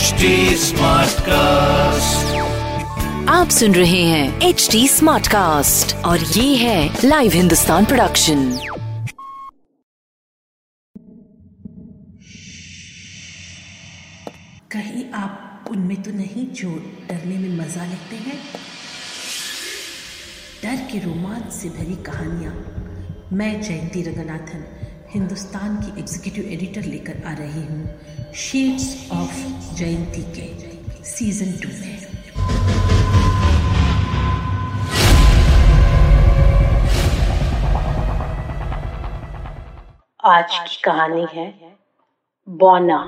HD Smartcast. आप सुन रहे हैं एच डी स्मार्ट कास्ट और ये है लाइव हिंदुस्तान प्रोडक्शन कहीं आप उनमें तो नहीं जो डरने में मज़ा लेते हैं? डर के रोमांच से भरी कहानियाँ। मैं जयंती रंगनाथन हिंदुस्तान की एग्जीक्यूटिव एडिटर लेकर आ रही हूँ। शेड्स ऑफ़ जयंती के सीज़न टू में। आज की कहानी है, बौना।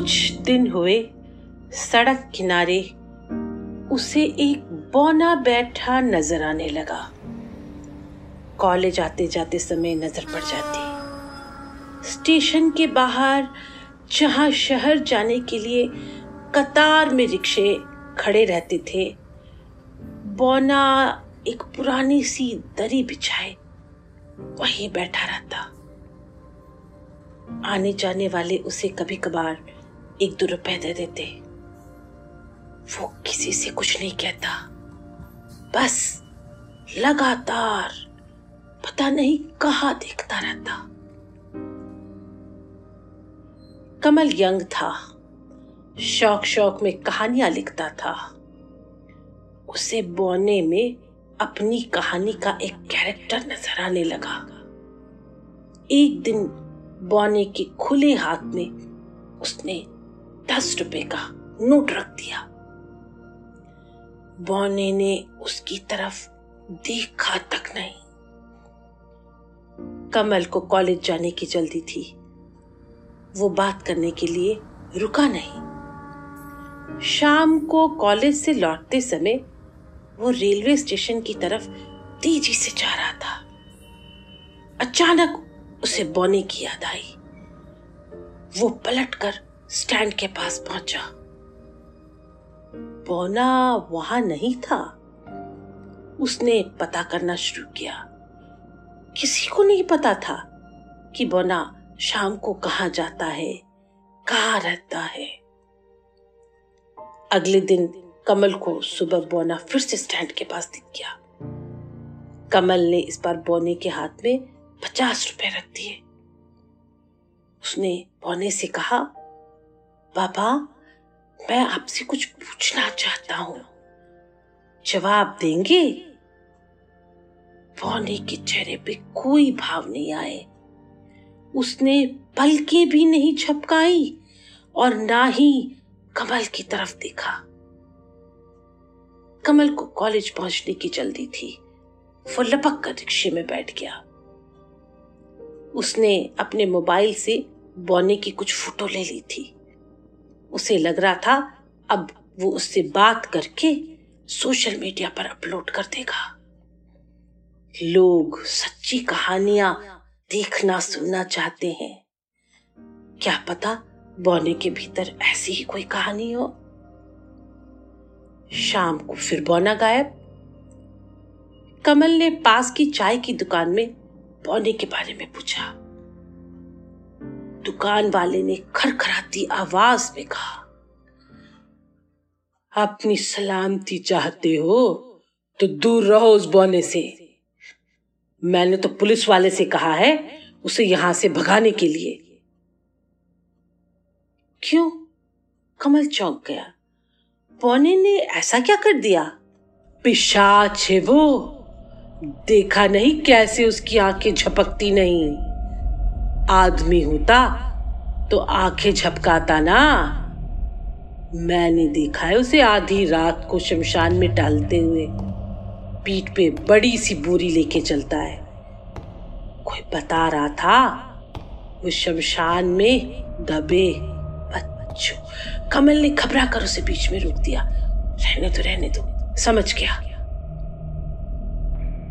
कुछ दिन हुए, सड़क किनारे उसे एक बौना बैठा नज़र आने लगा। कॉलेज आते जाते समय नज़र पड़ जाती। स्टेशन के बाहर, जहाँ शहर जाने के लिए कतार में रिक्शे खड़े रहते थे, बौना एक पुरानी सी दरी बिछाए, वहीं बैठा रहता। आने जाने वाले उसे कभी कभार एक दो रुपए दे देते। वो किसी से कुछ नहीं कहता। बस लगातार, पता नहीं कहा देखता रहता। कमल यंग था। शौक शौक में कहानियाँ लिखता था। उसे बोने में अपनी कहानी का एक कैरेक्टर नज़र आने लगा। एक दिन बौने के खुले हाथ में उसने दस रुपए का नोट रख दिया। बौने ने उसकी तरफ़ देखा तक नहीं। कमल को कॉलेज जाने की जल्दी थी। वो बात करने के लिए रुका नहीं। शाम को कॉलेज से लौटते समय वो रेलवे स्टेशन की तरफ़ तेज़ी से जा रहा था। अचानक उसे बौने की याद आई। वो पलटकर स्टैंड के पास पहुँचा। बोना वहाँ नहीं था। उसने पता करना शुरू किया। किसी को नहीं पता था कि बोना शाम को कहा जाता है, कहा रहता है। अगले दिन कमल को सुबह बोना फिर से स्टैंड के पास दिख गया। कमल ने इस बार बोने के हाथ में पचास रुपए रख दिए। उसने बोने से कहा बाबा, मैं आपसे कुछ पूछना चाहता हूँ। जवाब देंगे? बौने के चेहरे पे कोई भाव नहीं आए। उसने पलके भी नहीं छपकाई और ना ही कमल की तरफ़ देखा। कमल को कॉलेज पहुँचने की जल्दी थी। वो लपक कर रिक्शे में बैठ गया। उसने अपने मोबाइल से बौने की कुछ फ़ोटो ले ली थी। उसे लग रहा था अब वो उससे बात करके सोशल मीडिया पर अपलोड कर देगा। लोग सच्ची कहानियाँ देखना सुनना चाहते हैं। क्या पता बौने के भीतर ऐसी ही कोई कहानी हो। शाम को फिर बौना गायब। कमल ने पास की चाय की दुकान में बौने के बारे में पूछा। दुकान वाले ने खरखराती आवाज़ में कहा, अपनी सलामती चाहते हो तो दूर रहो उस बौने से। मैंने तो पुलिस वाले से कहा है उसे यहाँ से भगाने के लिए। क्यों? कमल चौंक गया। पौने ने ऐसा क्या कर दिया? पिशाच है वो। देखा नहीं कैसे उसकी आँखें झपकती नहीं। आदमी होता तो आँखें झपकाता ना। मैंने देखा है उसे आधी रात को शमशान में टहलते हुए। पीठ पे बड़ी सी बोरी लेके चलता है। कोई बता रहा था? वो शमशान में दबे बच्चों। कमल ने घबरा कर उसे बीच में रोक दिया। रहने दो रहने दो। समझ गया।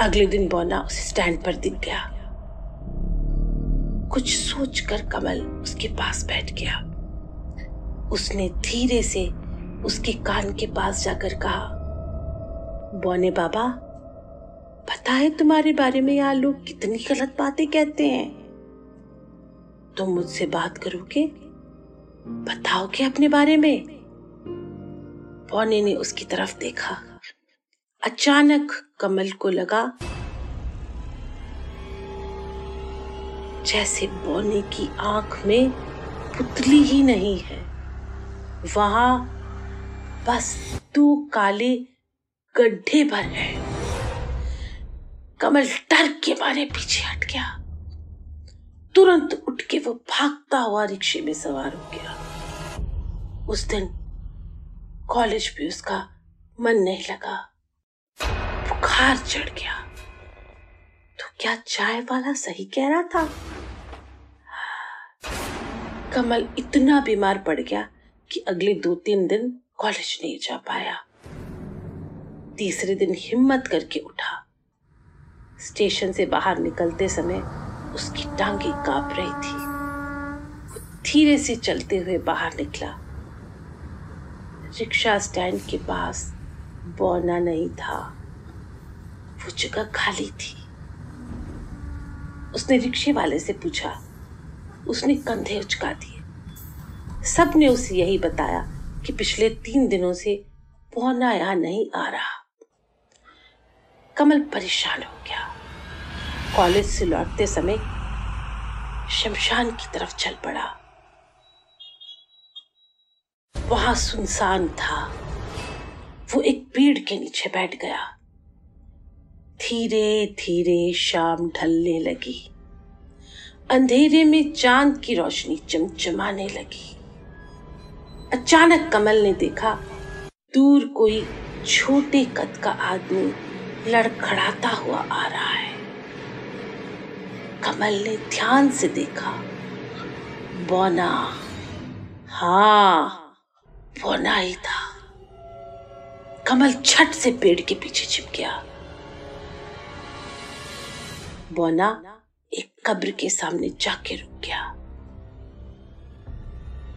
अगले दिन बोना उसे स्टैंड पर दिख गया। कुछ सोचकर कमल उसके पास बैठ गया। उसने धीरे से उसके कान के पास जाकर कहा, बोने बाबा, पता है तुम्हारे बारे में यहाँ लोग कितनी गलत बातें कहते हैं। तुम मुझसे बात करोगे? बताओगे अपने बारे में? बोने ने उसकी तरफ़ देखा। अचानक कमल को लगा जैसे बोने की आँख में पुतली ही नहीं है। वहाँ बस दो काले गड्ढे भर है। कमल डर के मारे पीछे हट गया। तुरंत उठ के वो भागता हुआ रिक्शे में सवार हो गया। उस दिन कॉलेज भी उसका मन नहीं लगा। बुखार चढ़ गया। क्या चाय वाला सही कह रहा था? कमल इतना बीमार पड़ गया कि अगले दो तीन दिन कॉलेज नहीं जा पाया। तीसरे दिन हिम्मत करके उठा। स्टेशन से बाहर निकलते समय उसकी टांगे काँप रही थी। वो धीरे से चलते हुए बाहर निकला। रिक्शा स्टैंड के पास बौना नहीं था। वो जगह खाली थी। उसने रिक्शे वाले से पूछा। उसने कंधे उचका दिए। सबने उसे यही बताया कि पिछले तीन दिनों से पौना यहाँ नहीं आ रहा। कमल परेशान हो गया। कॉलेज से लौटते समय शमशान की तरफ़ चल पड़ा। वहाँ सुनसान था। वो एक पेड़ के नीचे बैठ गया। धीरे धीरे शाम ढलने लगी। अंधेरे में चाँद की रोशनी चमचमाने लगी। अचानक कमल ने देखा, दूर कोई छोटे कद का आदमी लड़खड़ाता हुआ आ रहा है। कमल ने ध्यान से देखा, बोना। हाँ बोना ही था। कमल छट से पेड़ के पीछे छिप गया। बोना एक कब्र के सामने जाके रुक गया।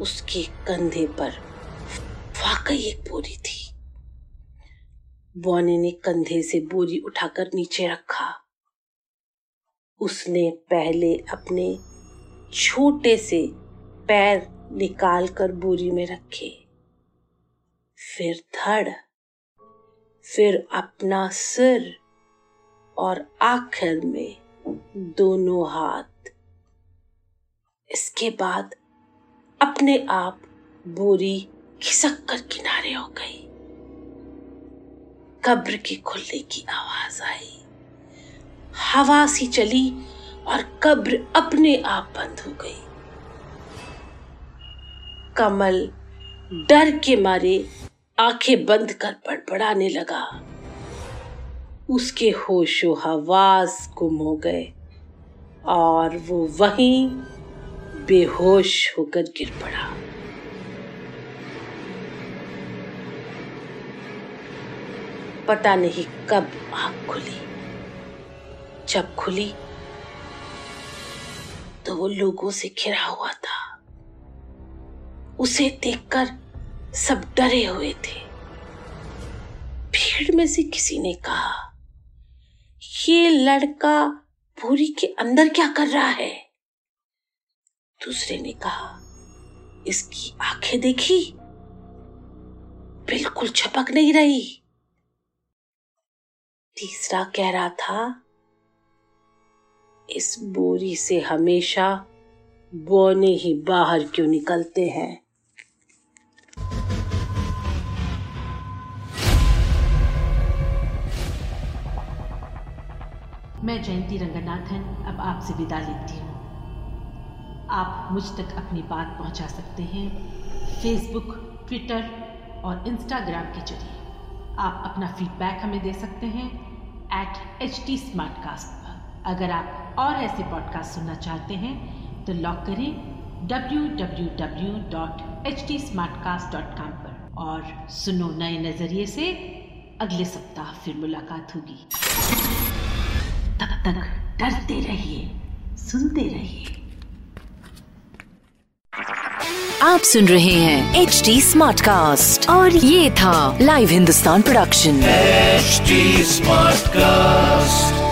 उसके कंधे पर वाकई एक बोरी थी। बोने ने कंधे से बोरी उठाकर नीचे रखा। उसने पहले अपने छोटे से पैर निकालकर बोरी में रखे। फिर धड़, फिर अपना सिर और आखिर में दोनों हाथ। इसके बाद अपने आप बोरी खिसक कर किनारे हो गई। कब्र के खुलने की आवाज़ आई। हवा सी चली और कब्र अपने आप बंद हो गई। कमल डर के मारे आँखें बंद कर बड़बड़ाने लगा। उसके होशो हवास गुम हो गए और वो वहीं बेहोश होकर गिर पड़ा। पता नहीं कब आग खुली। जब खुली तो वो लोगों से घिरा हुआ था। उसे देखकर सब डरे हुए थे। भीड़ में से किसी ने कहा ये लड़का पूरी के अंदर क्या कर रहा है? दूसरे ने कहा, इसकी आँखें देखी? बिल्कुल छपक नहीं रही। तीसरा कह रहा था, इस बोरी से हमेशा बोने ही बाहर क्यों निकलते हैं? मैं जयंती रंगनाथन अब आपसे विदा लेती हूँ। आप मुझ तक अपनी बात पहुँचा सकते हैं फेसबुक ट्विटर और इंस्टाग्राम के ज़रिए। आप अपना फीडबैक हमें दे सकते हैं एट एच टी पर। अगर आप और ऐसे पॉडकास्ट सुनना चाहते हैं तो लॉक करें www.htsmartcast.com पर और सुनो नए नज़रिए से अगले सप्ताह फिर मुलाकात होगी। तब तक डरते रहिए सुनते रहिए आप सुन रहे हैं एच डी स्मार्ट कास्ट और ये था live Hindustan production H smart Smartcast.